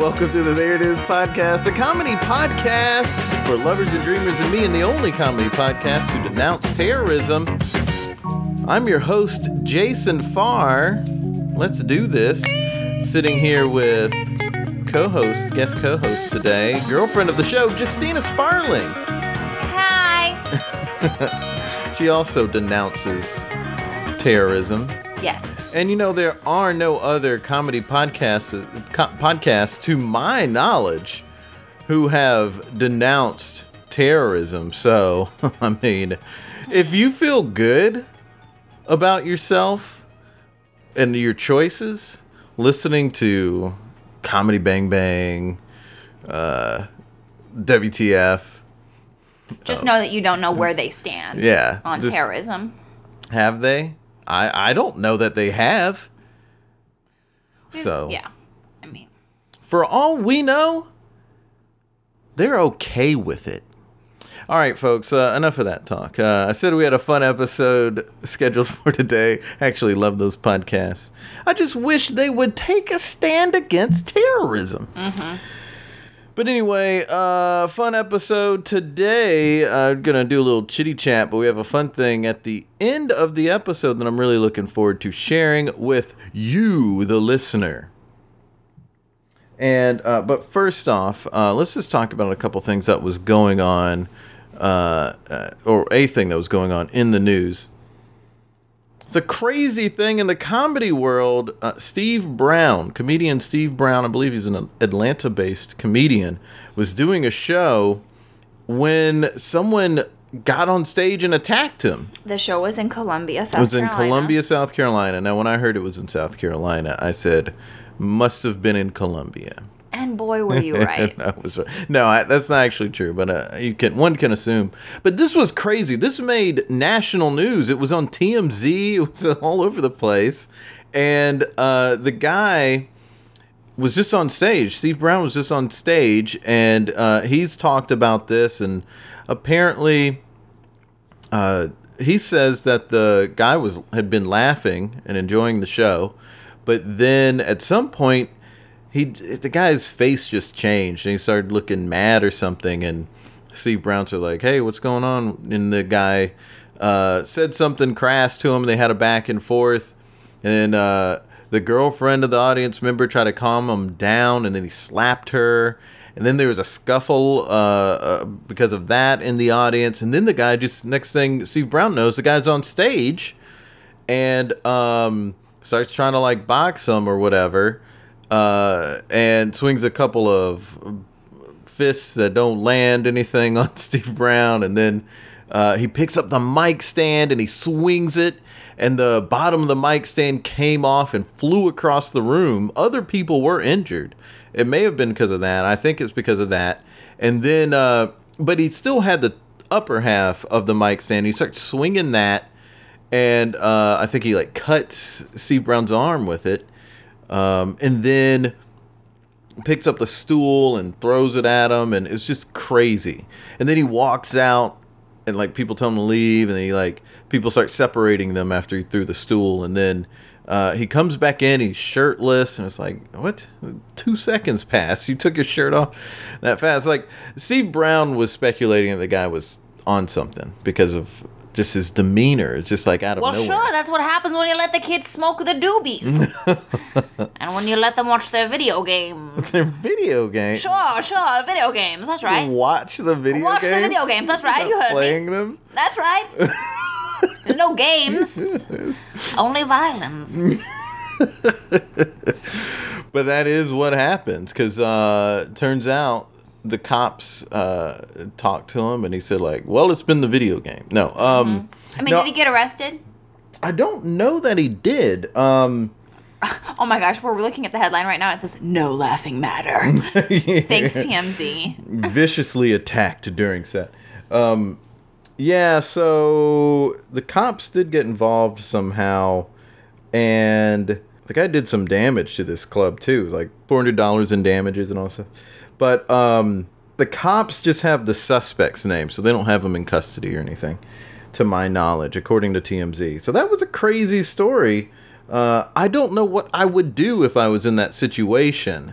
Welcome to the There It Is podcast, a comedy podcast for lovers and dreamers and me, and the only comedy podcast to denounce terrorism. I'm your host, Jason Farr. Let's do this. Sitting here with co-host, guest co-host today, girlfriend of the show, Justina Sparling. Hi. She also denounces terrorism. Yes. And you know there are no other comedy podcasts co- podcasts to my knowledge who have denounced terrorism. So, I mean, if you feel good about yourself and your choices listening to Comedy Bang Bang, uh, WTF, Just know that you don't know where they stand. Yeah, On terrorism. have they? I I don't know that they have. So, Yeah. I mean, for all we know, they're okay with it. All right, folks, uh, enough of that talk. Uh, I said we had a fun episode scheduled for today. I Actually, love those podcasts. I just wish they would take a stand against terrorism. But anyway, uh, fun episode today. I'm gonna do a little chitty chat, but we have a fun thing at the end of the episode that I'm really looking forward to sharing with you, the listener. And uh, but first off, uh, let's just talk about a couple things that was going on, uh, uh, or a thing that was going on in the news. It's a crazy thing in the comedy world. Uh, Steve Brown, comedian Steve Brown, I believe he's an Atlanta-based comedian, was doing a show when someone got on stage and attacked him. the show was in Columbia, South It was in Carolina. Columbia, South Carolina. Now, when I heard it was in South Carolina, I said, "Must have been in Columbia." And boy, were you right. I was right. No, I, that's not actually true, but uh, you can one can assume. But this was crazy. This made national news. It was on TMZ. It was all over the place, and uh, the guy was just on stage. Steve Brown was just on stage, and uh, he's talked about this, and apparently, uh, he says that the guy was had been laughing and enjoying the show, but then at some point, he the guy's face just changed, and he started looking mad or something, and Steve Brown's said like, "Hey, what's going on?" And the guy uh, said something crass to him. They had a back and forth, and uh, the girlfriend of the audience member tried to calm him down, and then he slapped her. And then there was a scuffle uh, uh, because of that in the audience. And then the guy just next thing Steve Brown knows, the guy's on stage and um, starts trying to like box him or whatever, uh, and swings a couple of fists that don't land anything on Steve Brown, and then uh, he picks up the mic stand and he swings it, and the bottom of the mic stand came off and flew across the room. Other people were injured. It may have been because of that. I think it's because of that. And then, uh, but he still had the upper half of the mic stand. He starts swinging that, and uh, I think he like cuts Steve Brown's arm with it, um, and then picks up the stool and throws it at him, and it's just crazy. And then he walks out, and like people tell him to leave, and he like people start separating them after he threw the stool, and then. Uh, he comes back in, he's shirtless, and it's like, what? Two seconds pass. You took your shirt off that fast. Like, Steve Brown was speculating that the guy was on something because of just his demeanor. It's just like out of well, nowhere. Well, sure, that's what happens when you let the kids smoke the doobies. and when you let them watch their video games. They're video games. Sure, sure, video games. That's right. Watch the video Watch the video games. That's right. You heard me. Playing them. That's right. No games. Only violence. But that is what happens because uh, turns out the cops uh, talked to him and he said like, "Well, it's been the video game." No, um, I mean, No. did he get arrested? I don't know that he did. Um, Oh my gosh, we're looking at the headline right now. It says "No laughing matter." Thanks TMZ. viciously attacked during set. Um, yeah, so the cops did get involved somehow, and the guy did some damage to this club too. It was like four hundred dollars in damages and all stuff. But um, the cops just have the suspect's name, so they don't have him in custody or anything, to my knowledge, according to TMZ. So that was a crazy story. Uh, I don't know what I would do if I was in that situation.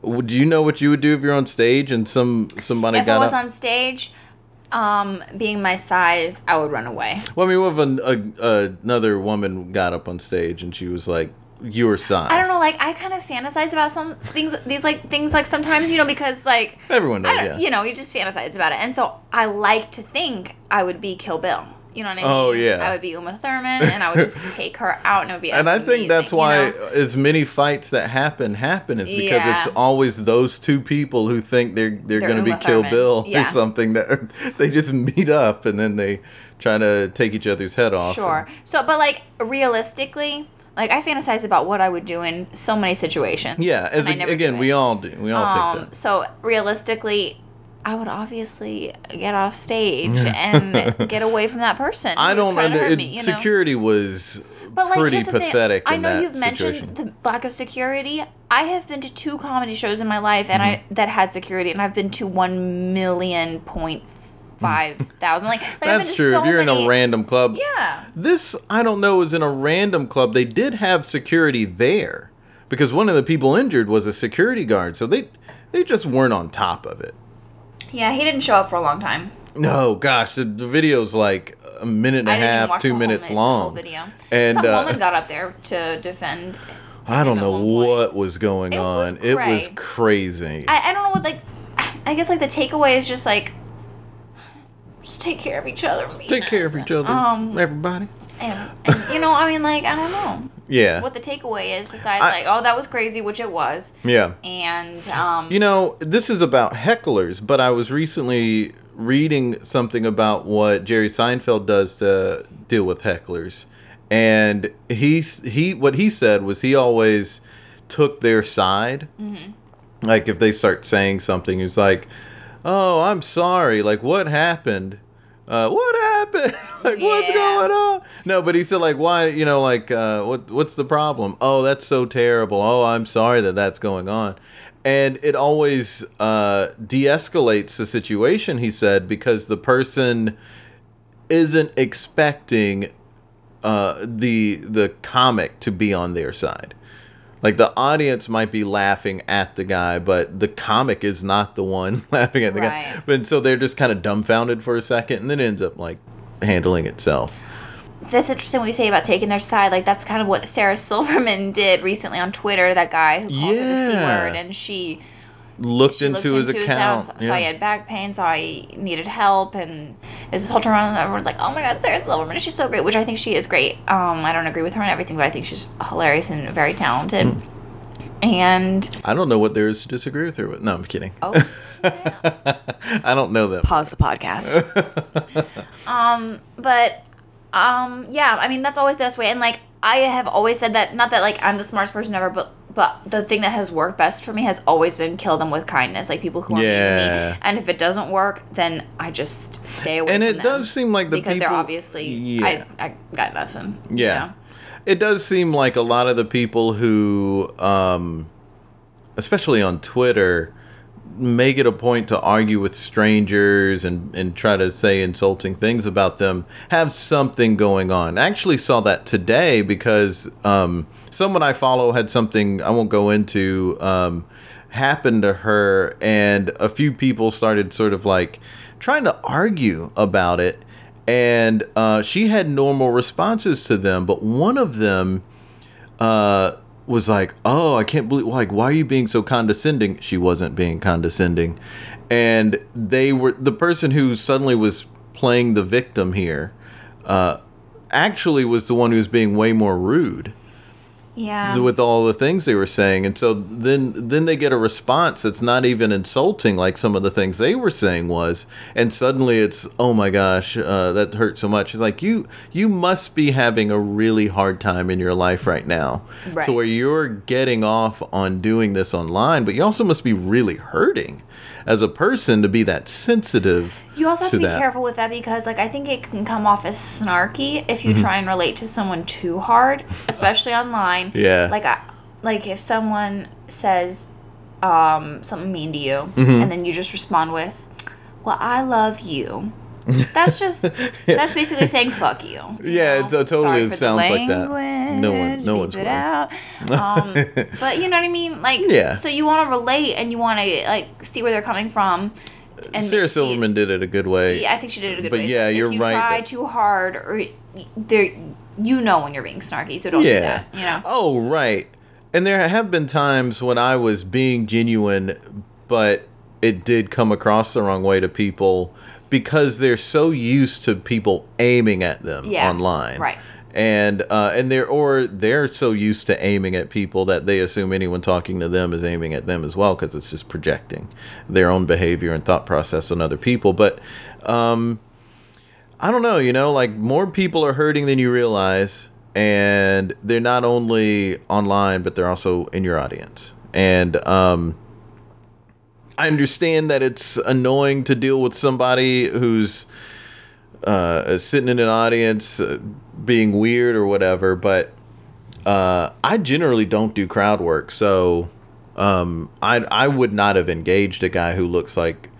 Would you know what you would do if you're on stage and some somebody got? If I was up? on stage, um, being my size, I would run away. well, I mean, what if an, a, a, another woman got up on stage and she was like your size? I don't know, like I kind of fantasize about some things. These like things, like sometimes you know, because like Everyone does, yeah. you know, you just fantasize about it, and so I like to think I would be Kill Bill. You know what I oh, mean? Oh, yeah. I would be Uma Thurman, and I would just take her out, and it would be. And I think that's why you know? as many fights that happen happen is because Yeah. it's always those two people who think they're they're, They're going to be Kill Thurman. Bill or something that they just meet up and then they try to take each other's head off. Sure. So, but like realistically, like I fantasize about what I would do in so many situations. Yeah, as a, again, we all do. We all Um, take that. so realistically, I would obviously get off stage and get away from that person. I don't under it, me, you know? security was But like, pretty pathetic. I in know that you've situation. mentioned the lack of security. I have been to two comedy shows in my life, and Mm-hmm. I that had security, and I've been to one million point five thousand. Like, like That's true. So if you're in a random club, yeah. This I don't know is in a random club. They did have security there because one of the people injured was a security guard, so they they just weren't on top of it. Yeah, he didn't show up for a long time. No, gosh, the, the video's like a minute and a half, two minutes long. video. And Some uh, woman got up there to defend. I don't know what was going It was on. It was crazy. I, I don't know what like. I guess like the takeaway is just like, just take care of each other. Take care of each other, Um, everybody. and, and you know, I mean, like I don't know Yeah, what the takeaway is besides I- like, oh, that was crazy, which it was, yeah. and um, You know, this is about hecklers, but I was recently reading something about what Jerry Seinfeld does to deal with hecklers. And he he what he said was he always took their side. Like if they start saying something, he's like, "Oh, I'm sorry. Like what happened? Uh, what happened? like what's going on?" No, but he said like, "Why? You know, like uh, what what's the problem? Oh, that's so terrible. Oh, I'm sorry that that's going on." And it always uh, de-escalates the situation. He said because the person isn't expecting uh, the the comic to be on their side. Like the audience might be laughing at the guy, but the comic is not the one laughing at the guy. Right. But so they're just kind of dumbfounded for a second, and then it ends up like handling itself. that's interesting what you say about taking their side. Like that's kind of what Sarah Silverman did recently on Twitter. That guy who called her the c word, and she Looked she into looked his into account. his house, saw he had back pain, saw he needed help, and this whole turnaround. And everyone's like, "Oh my God, Sarah Silverman, she's so great," which I think she is great. Um, I don't agree with her on everything, but I think she's hilarious and very talented. Hmm. And I don't know what there is to disagree with her with. No, I'm kidding. oh, I don't know them. pause the podcast. um, but um, yeah, I mean that's always the best way. And like I have always said that, not that like I'm the smartest person ever, but but the thing that has worked best for me has always been kill them with kindness, like people who are mean to me. And if it doesn't work, then I just stay away. And from it does seem like the because people they're obviously Yeah. I I got nothing. you Yeah. know? It does seem like a lot of the people who, um, especially on Twitter, make it a point to argue with strangers and, and try to say insulting things about them have something going on. I actually saw that today because um, someone I follow had something I won't go into um, happen to her, and a few people started sort of like trying to argue about it and uh, she had normal responses to them, but one of them uh, was like, "Oh, I can't believe like why are you being so condescending?" She wasn't being condescending, and they were the person who suddenly was playing the victim here. Uh, actually, was the one who was being way more rude. Yeah. with all the things they were saying and so then then they get a response that's not even insulting like some of the things they were saying was and suddenly it's oh my gosh uh, that hurt so much it's like you you must be having a really hard time in your life right now Right. to where you're getting off on doing this online but you also must be really hurting as a person to be that sensitive You also have to, be that. careful with that because, like, I think it can come off as snarky if Mm-hmm. you try and relate to someone too hard, especially online. Yeah. Like, I, like if someone says um, something mean to you, Mm-hmm. and then you just respond with, "Well, I love you." That's just that's basically saying "fuck you." you Yeah, it- totally for sounds like that. No one- no one's it out. Um, but you know what I mean? Like, Yeah. So you want to relate and you want to like see where they're coming from. And Sarah see- Silverman did it a good way. yeah, I think she did it a good But way. yeah, if you're you right try too hard, or there, you know when you're being snarky, so don't do that. You know. Oh, right. And there have been times when I was being genuine, but it did come across the wrong way to people because they're so used to people aiming at them Yeah, online. right. And uh, and they're or they're so used to aiming at people that they assume anyone talking to them is aiming at them as well because it's just projecting their own behavior and thought process on other people. But um, I don't know, you know, like more people are hurting than you realize, and they're not only online, but they're also in your audience. And um, I understand that it's annoying to deal with somebody who's uh, sitting in an audience uh, being weird or whatever, but uh, I generally don't do crowd work, so um, I I would not have engaged a guy who looks like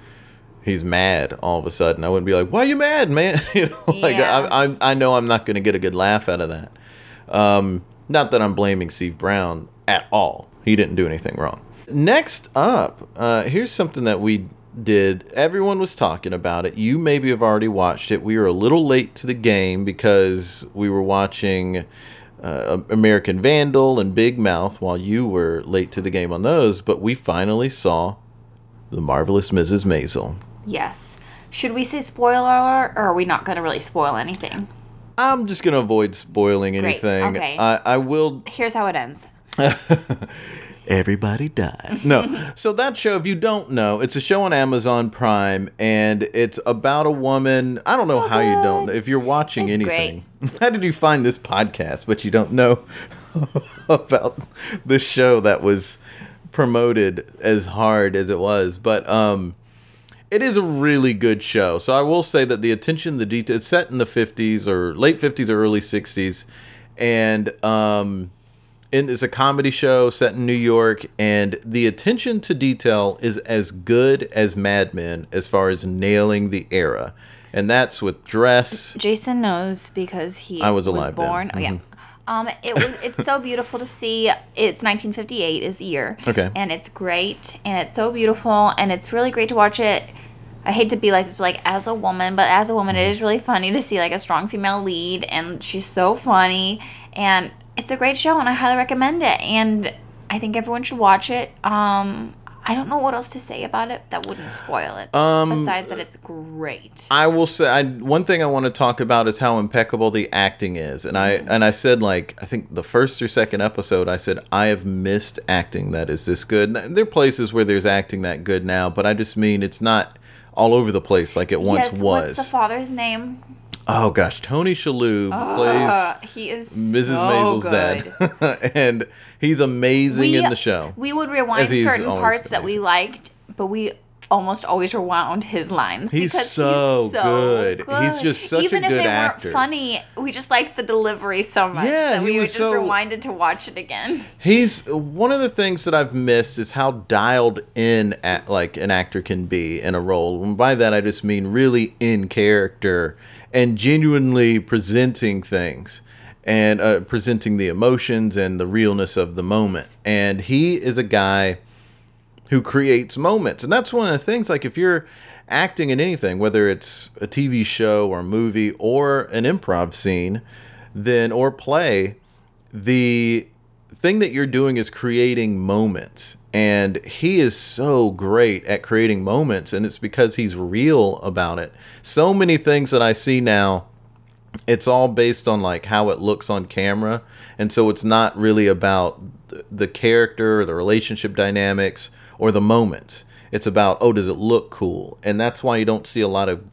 he's mad all of a sudden. I wouldn't be like, "Why are you mad, man?" you know, like I, I I know I'm not going to get a good laugh out of that. Um, not that I'm blaming Steve Brown at all. He didn't do anything wrong. Next up, uh, here's something that we did. Everyone was talking about it. You maybe have already watched it. We were a little late to the game because we were watching uh, American Vandal and Big Mouth while you were late to the game on those. But we finally saw The Marvelous Mrs. Maisel. Yes. Should we say spoiler alert, or are we not going to really spoil anything? I'm just going to avoid spoiling Great, anything. okay. I, I will Here's how it ends. Everybody died. No. so that show, if you don't know, it's a show on Amazon Prime, and it's about a woman. I don't know So how you don't. If you're watching It's anything, how did you find this podcast, but you don't know about this show that was promoted as hard as it was? But um, it is a really good show. So I will say that the attention, the detail, it's set in the 50s or late 50s or early 60s, and um, and it's a comedy show set in New York, and the attention to detail is as good as Mad Men as far as nailing the era, and that's with dress. Jason knows because he I was alive then. born. Oh, yeah. Um, it was. It's so beautiful to see. It's 1958 is the year. Okay. And it's great, and it's so beautiful, and it's really great to watch it. I hate to be like this, but like as a woman, but as a woman, it is really funny to see like a strong female lead, and she's so funny, and it's a great show, and I highly recommend it, and I think everyone should watch it. Um, I don't know what else to say about it that wouldn't spoil it. Um, besides that, it's great. I will say I, one thing I want to talk about is how impeccable the acting is, and I and I said like I think the first or second episode I said I have missed acting that is this good. There are places where there's acting that good now, but I just mean it's not all over the place like it once yes, was. what's the father's name? Oh gosh, Tony Shalhoub Uh, plays he is Mrs. so Maisel's good. dad, and he's amazing in the show. We would rewind certain parts that we liked, but we almost always rewound his lines He's because so he's so good. good. He's just such a good actor. Even if they actor. weren't funny, we just liked the delivery so much Yeah, that we would just so- rewind it to watch it again. He's one of the things that I've missed is how dialed in at, like an actor can be in a role. And by that I just mean really in character and genuinely presenting things and uh, presenting the emotions and the realness of the moment. And he is a guy who creates moments. And that's one of the things like if you're acting in anything, whether it's a TV show or a movie or an improv scene, then or play, the thing that you're doing is creating moments. And he is so great at creating moments, and it's because he's real about it. So many things that I see now it's all based on like how it looks on camera. And so it's not really about the character or the relationship dynamics or the moments. It's about oh does it look cool? And that's why you don't see a lot of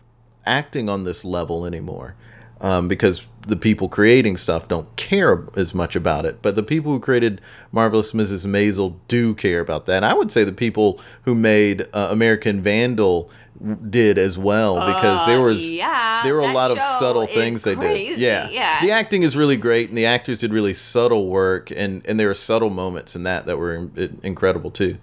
acting on this level anymore um, because the people creating stuff don't care as much about it but the people who created marvelous mrs maisel do care about that and i would say the people who made uh, american vandal did as well because there Uh, was yeah, there were a lot of subtle things they did. Yeah, yeah. The acting is really great, and the actors did really subtle work, and and there were subtle moments in that that were in, incredible too.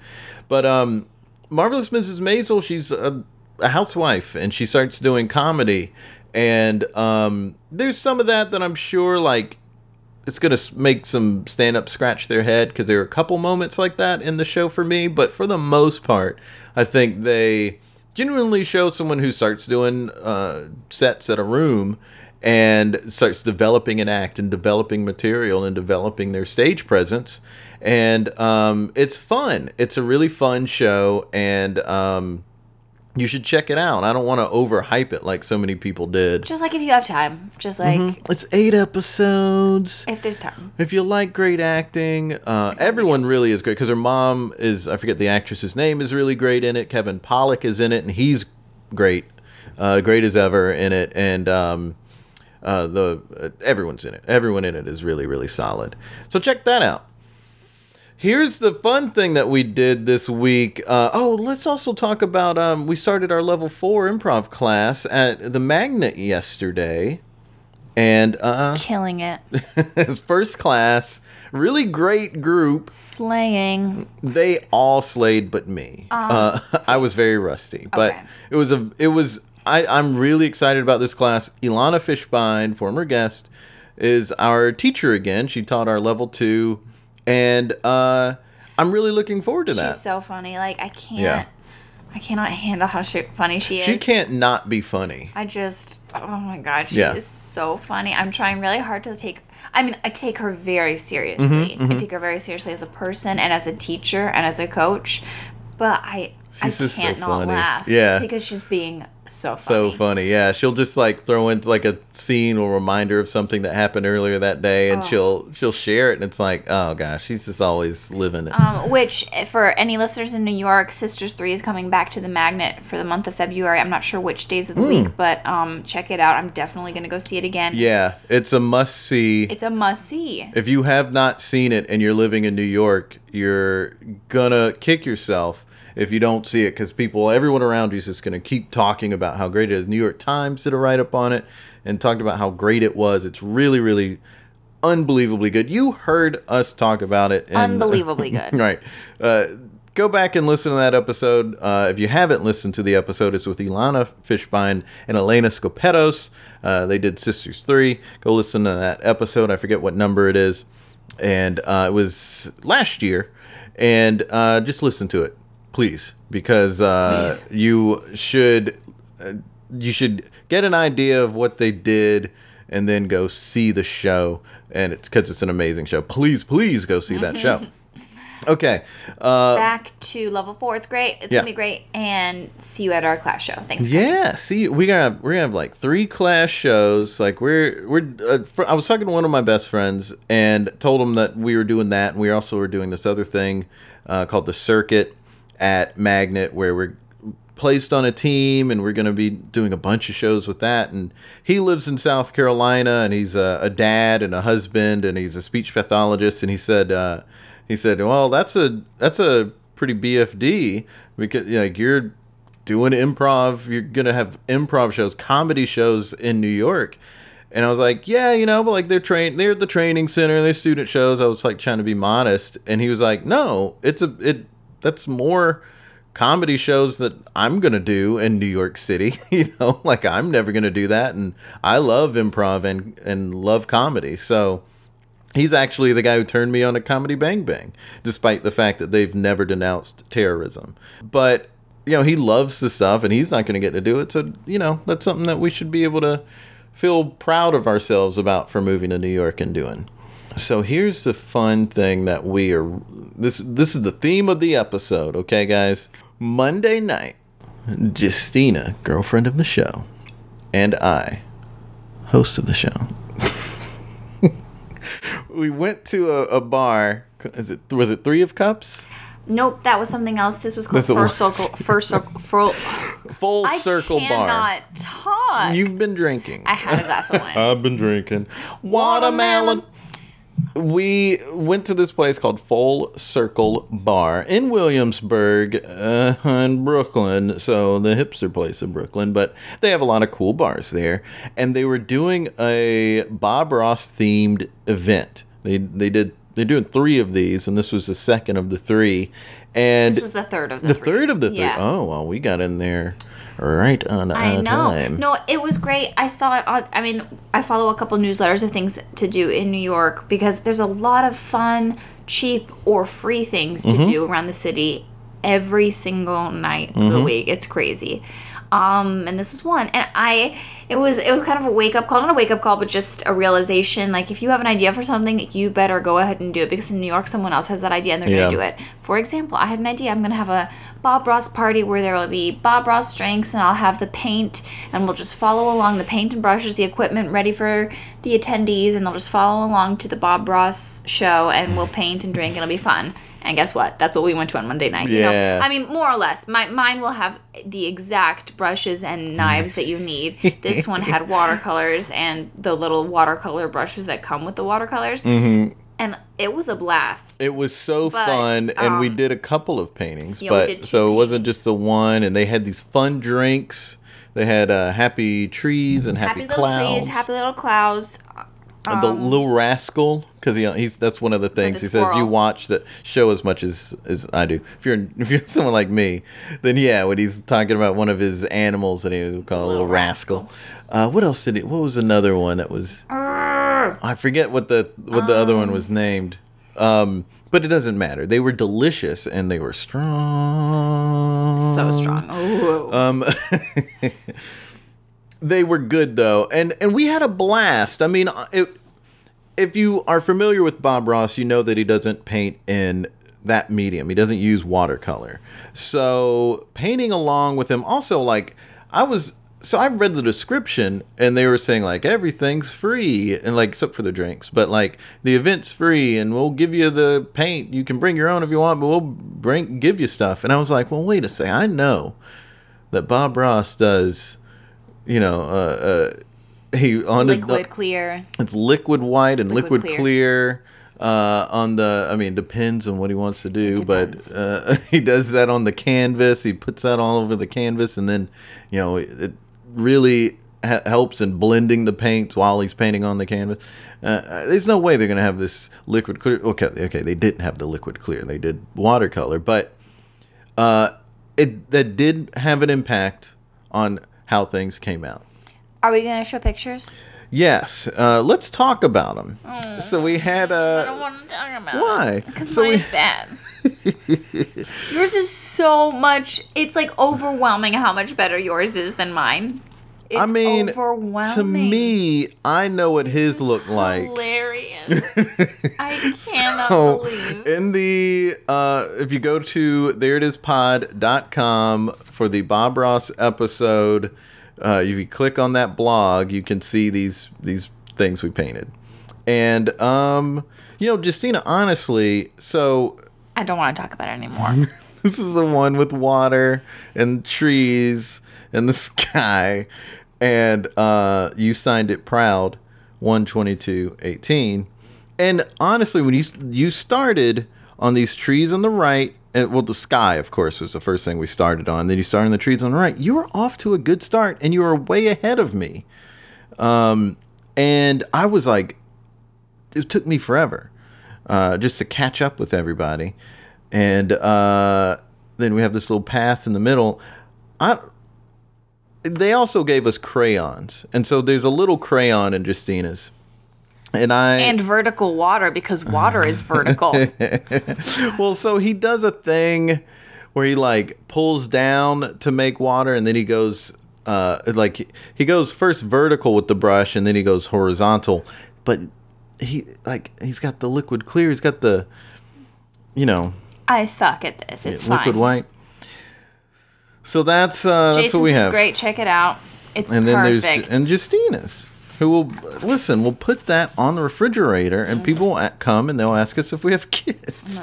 But um, marvelous Mrs. Maisel, she's a, a housewife, and she starts doing comedy, and um, there's some of that that I'm sure like it's gonna make some stand up scratch their head because there are a couple moments like that in the show for me, but for the most part, I think they genuinely show someone who starts doing uh, sets at a room and starts developing an act and developing material and developing their stage presence. And um, it's fun. It's a really fun show and um, you should check it out i don't want to overhype it like so many people did Just like if you have time, just like it's eight episodes if there's time. if you like great acting, uh, everyone really is great because her mom is, I forget the actress's name, is really great in it. Kevin Pollak is in it, and he's great, uh, great as ever in it. And um, uh, the uh, everyone's in it. Everyone in it is really, really solid. So check that out. Here's the fun thing that we did this week. Uh, oh, let's also talk about. Um, we started our level four improv class at the Magnet yesterday, and uh, Killing it. it's first class, really great group. Slaying. They all slayed, but me. uh, I was very rusty, but Okay. it was a. It was. I, I'm really excited about this class. Ilana Fishbein, former guest, is our teacher again. She taught our level two, and uh, I'm really looking forward to that. She's so funny. Like I can't. Yeah. I cannot handle how she, funny she is. she can't not be funny. I just, oh my god, she Yeah. is so funny. I'm trying really hard to take. I mean, I take her very seriously. Mm-hmm, I take her very seriously as a person and as a teacher and as a coach. But I, She's I just can't not funny. laugh. Yeah. because she's being so So funny. funny, yeah. She'll just like throw in like a scene or reminder of something that happened earlier that day, Oh. and she'll she'll share it, and it's like, oh gosh, she's just always living it. Um, which, for any listeners in New York, Sisters 3 is coming back to the Magnet for the month of February. I'm not sure which days of the week, but um, check it out. I'm definitely going to go see it again. Yeah, it's a must see. It's a must see. If you have not seen it and you're living in New York, you're gonna kick yourself if you don't see it because people, everyone around you is just gonna keep talking about how great it is. New York Times did a write up on it and talked about how great it was. It's really, really unbelievably good. You heard us talk about it. And, Unbelievably good. right. Uh, go back and listen to that episode. Uh, if you haven't listened to the episode, it's with Ilana Fishbein and Elena Scopetos. Uh, they did Sisters 3. Go listen to that episode. I forget what number it is. And uh, it was last year. And uh, just listen to it, please, because uh, Please. you should uh, you should get an idea of what they did and then go see the show and it's because it's an amazing show please please go see that show okay uh back to level four. It's great. It's Yeah. gonna be great. And see you at our class show. Thanks. For yeah see you we gonna we're gonna have like three class shows like we're we're uh, fr- i was talking to one of my best friends and told him that we were doing that and we also were doing this other thing uh, called the circuit at magnet where we're placed on a team and we're going to be doing a bunch of shows with that. And he lives in south carolina and he's a, a dad and a husband and he's a speech pathologist. And he said uh, he said well that's a that's a pretty bfd because like you're doing improv. You're going to have improv shows comedy shows in new york. And I was like, yeah, you know, but like they're trained they're at the training center, they're student shows. I was like trying to be modest, and he was like, no, it's a it that's more comedy shows that I'm gonna do in New York City. you know, like I'm never gonna do that, and I love improv and and love comedy. So he's actually the guy who turned me on to Comedy Bang Bang, despite the fact that they've never denounced terrorism. But you know, he loves the stuff, and he's not gonna get to do it. So you know, that's something that we should be able to feel proud of ourselves about for moving to New York and doing. So here's the fun thing that we are this this is the theme of the episode, okay guys? Monday night, Justina, girlfriend of the show, and I host of the show. we went to a, a bar. Is it was it three of cups? Nope, that was something else. This was called First Circle. First Circle. Full, Full I circle bar. I cannot talk. You've been drinking. I had a glass of wine. I've been drinking watermelon. We went to this place called Full Circle Bar in Williamsburg, uh, in Brooklyn. So the hipster place in Brooklyn, but they have a lot of cool bars there. And they were doing a Bob Ross themed event. They they did they're doing three of these, and this was the second of the three. And this was the third of the, the three. third of the three. Yeah. Oh well, we got in there right on I know. time. No, it was great. I saw it on. I mean, I follow a couple newsletters of things to do in New York because there's a lot of fun, cheap, or free things to Mm-hmm. do around the city every single night of the Mm-hmm. week. It's crazy. Um, and this was one, and I, it was, it was kind of a wake up call, not a wake up call, but just a realization. Like, if you have an idea for something, you better go ahead and do it because in New York, someone else has that idea and they're Yeah. gonna do it. For example, I had an idea. I'm gonna have a Bob Ross party where there will be Bob Ross drinks, and I'll have the paint, and we'll just follow along the paint and brushes, the equipment ready for the attendees, and they'll just follow along to the Bob Ross show, and we'll paint and drink, and it'll be fun. And guess what? That's what we went to on Monday night. You Yeah. know, I mean, more or less. My mine will have the exact brushes and knives that you need. This one had watercolors and the little watercolor brushes that come with the watercolors. Mm-hmm. And it was a blast. It was so But, fun, and we um, did a couple of paintings, Yeah, but so it wasn't just the one. And they had these fun drinks. They had uh, happy trees and happy, Happy little clouds. trees, happy little clouds. And the little rascal, because he, he's that's one of the things the he says. If you watch that show as much as as I do, if you're if you're someone like me, then yeah, when he's talking about one of his animals that he would call a little, little rascal. Uh, what else did he? What was another one that was? I forget what the what the other one was named. Um, but it doesn't matter. They were delicious and they were strong. So strong. Um, they were good though, and and we had a blast. I mean, uh, it, if you are familiar with Bob Ross, you know that he doesn't paint in that medium. He doesn't use watercolor. So painting along with him, also like I was. So I read the description and they were saying like everything's free and like except for the drinks, but like the event's free and we'll give you the paint. You can bring your own if you want, but we'll bring give you stuff. And I was like, well, wait a second. I know that Bob Ross does, you know, uh, uh, he on the- Liquid clear. it's liquid white and liquid, Liquid clear. uh, on the. I mean, depends on what he wants to do, but uh, he does that on the canvas. He puts that all over the canvas, and then you know it, it really ha- helps in blending the paints while he's painting on the canvas. Uh, there's no way they're gonna have this liquid clear. Okay, okay, they didn't have the liquid clear. They did watercolor, but uh, it that did have an impact on how things came out. Are we gonna show pictures? Yes, uh, let's talk about them. So we had I don't uh, want to talk about why? Because So mine we is bad. yours is so much. It's like overwhelming how much better yours is than mine. It's I mean, to me, I know what his look like. hilarious. I cannot So, believe. in the uh, if you go to thereitispod.com for the Bob Ross episode, uh, if you click on that blog, you can see these these things we painted. And um, you know, Justina, honestly, so I don't want to talk about it anymore. this is the one with water and trees and the sky. And uh, you signed it proud 12218. And honestly, when you you started on these trees on the right, and well, the sky, of course, was the first thing we started on. Then you started on the trees on the right. You were off to a good start, and you were way ahead of me. Um, and I was like, it took me forever uh, just to catch up with everybody. And uh, then we have this little path in the middle. I, they also gave us crayons, and so there's a little crayon in Justina's. And I and vertical water because water is vertical. well, so he does a thing where he like pulls down to make water, and then he goes uh like he goes first vertical with the brush, and then he goes horizontal. But he like he's got the liquid clear. He's got the you know I suck at this. It's liquid fine. white. So that's uh that's what we have. great. Check it out. It's And then perfect. there's and Justina's. who will listen. We'll put that on the refrigerator, and people will come and they'll ask us if we have kids.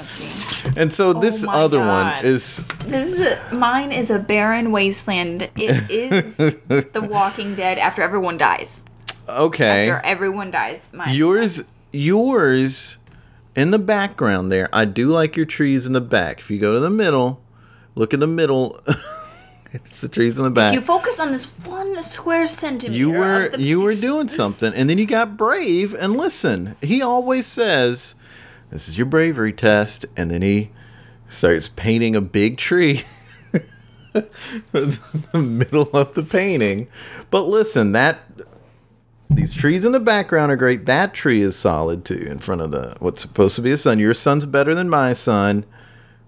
And so this Oh my other God. one is This is a, mine is a barren wasteland. It is The Walking Dead after everyone dies. okay. After everyone dies. Mine. Yours, yours, in the background there. I do like your trees in the back. If you go to the middle, look in the middle. it's the trees in the back. you focus on this one square centimeter. you were of the you were doing something and then you got brave and listen. He always says this is your bravery test and then he starts painting a big tree the middle of the painting. But listen that these trees in the background are great. That tree is solid too in front of the what's supposed to be a sun. Your son's better than my son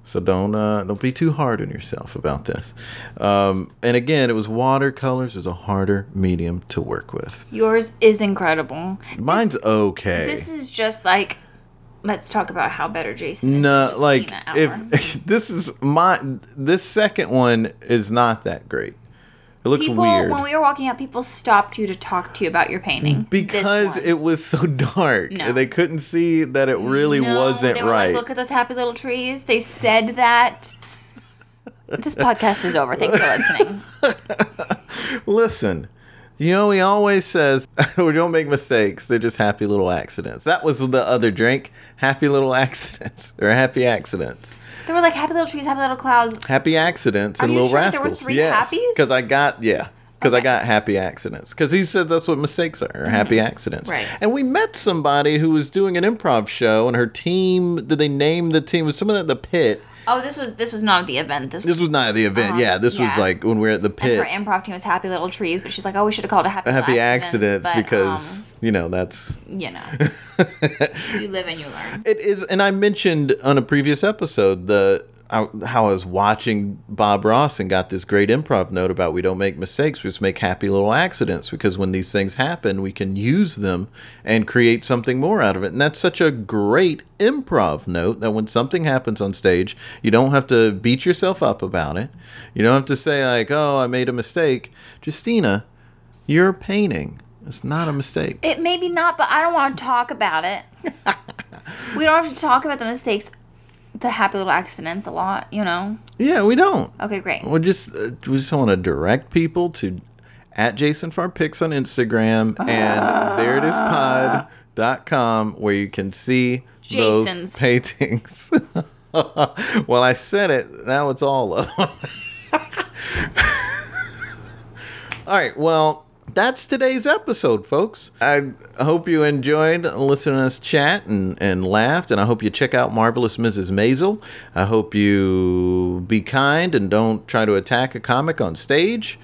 so don't uh, don't be too hard on yourself about this. Um, and again, it was watercolors is a harder medium to work with. Yours is incredible. Mine's okay. This is just like, let's talk about how better Jason is. no, like if this is my this second one is not that great. It looks people, weird when we were walking out, people stopped you to talk to you about your painting. Because it was so dark. No. They couldn't see that it really No, wasn't right. Like, Look at those happy little trees. They said that. this podcast is over. Thanks for listening. Listen, you know, he always says we don't make mistakes. They're just happy little accidents. That was the other drink, happy little accidents or happy accidents. They were like happy little trees, happy little clouds. Happy accidents and you little sure there rascals. were three yes, happies? because I got yeah. Because I got happy accidents. Because he said that's what mistakes are, happy mm-hmm. accidents. Right. And we met somebody who was doing an improv show, and her team. Did they name the team? Was someone at the pit? Oh, this was this was not at the event. This was, This was not at the event. Um, yeah, this was like when we were at the pit. and her improv team was happy little trees, but she's like, oh, we should have called it happy happy Little accidents, but, because um, you know that's you know, you live and you learn. It is, and I mentioned on a previous episode the how how I was watching Bob Ross and got this great improv note about we don't make mistakes, we just make happy little accidents because when these things happen, we can use them and create something more out of it. And that's such a great improv note that when something happens on stage, you don't have to beat yourself up about it. You don't have to say like, "Oh, I made a mistake." Justina, you're painting. It's not a mistake. It maybe not, but I don't want to talk about it. we don't have to talk about the mistakes, the happy little accidents a lot, you know. Yeah, we don't. Okay, great. We just uh, we just want to direct people to at Jason Farr Pics on Instagram and there it is pod.com where you can see Jason's. those paintings. well, I said it. Now it's all of them. all right. Well, that's today's episode, folks. I hope you enjoyed listening to us chat and, and laughed, and I hope you check out Marvelous Mrs. Maisel. I hope you be kind and don't try to attack a comic on stage.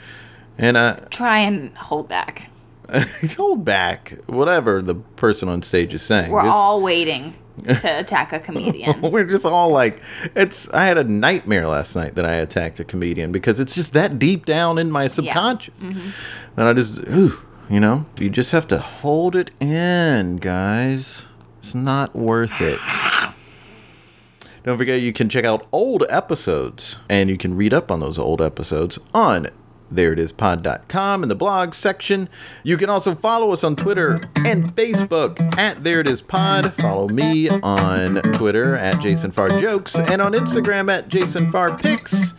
And uh, Try and hold back. hold back whatever the person on stage is saying. We're Just- all waiting to attack a comedian. we're just all like it's i had a nightmare last night that i attacked a comedian because it's just that deep down in my subconscious. Mm-hmm. And i just ooh you know you just have to hold it in guys. It's not worth it. Don't forget you can check out old episodes and you can read up on those old episodes on thereitispod.com in the blog section. You can also follow us on Twitter and Facebook at There It Is Pod. Follow me on Twitter at Jason Farr Jokes and on Instagram at Jason Farr Pics.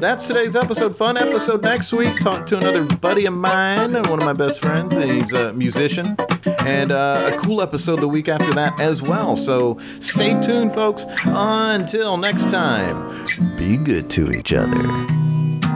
That's today's episode. Fun episode next week. Talk to another buddy of mine, one of my best friends. He's a musician. And uh, a cool episode the week after that as well. So stay tuned, folks. Until next time, be good to each other.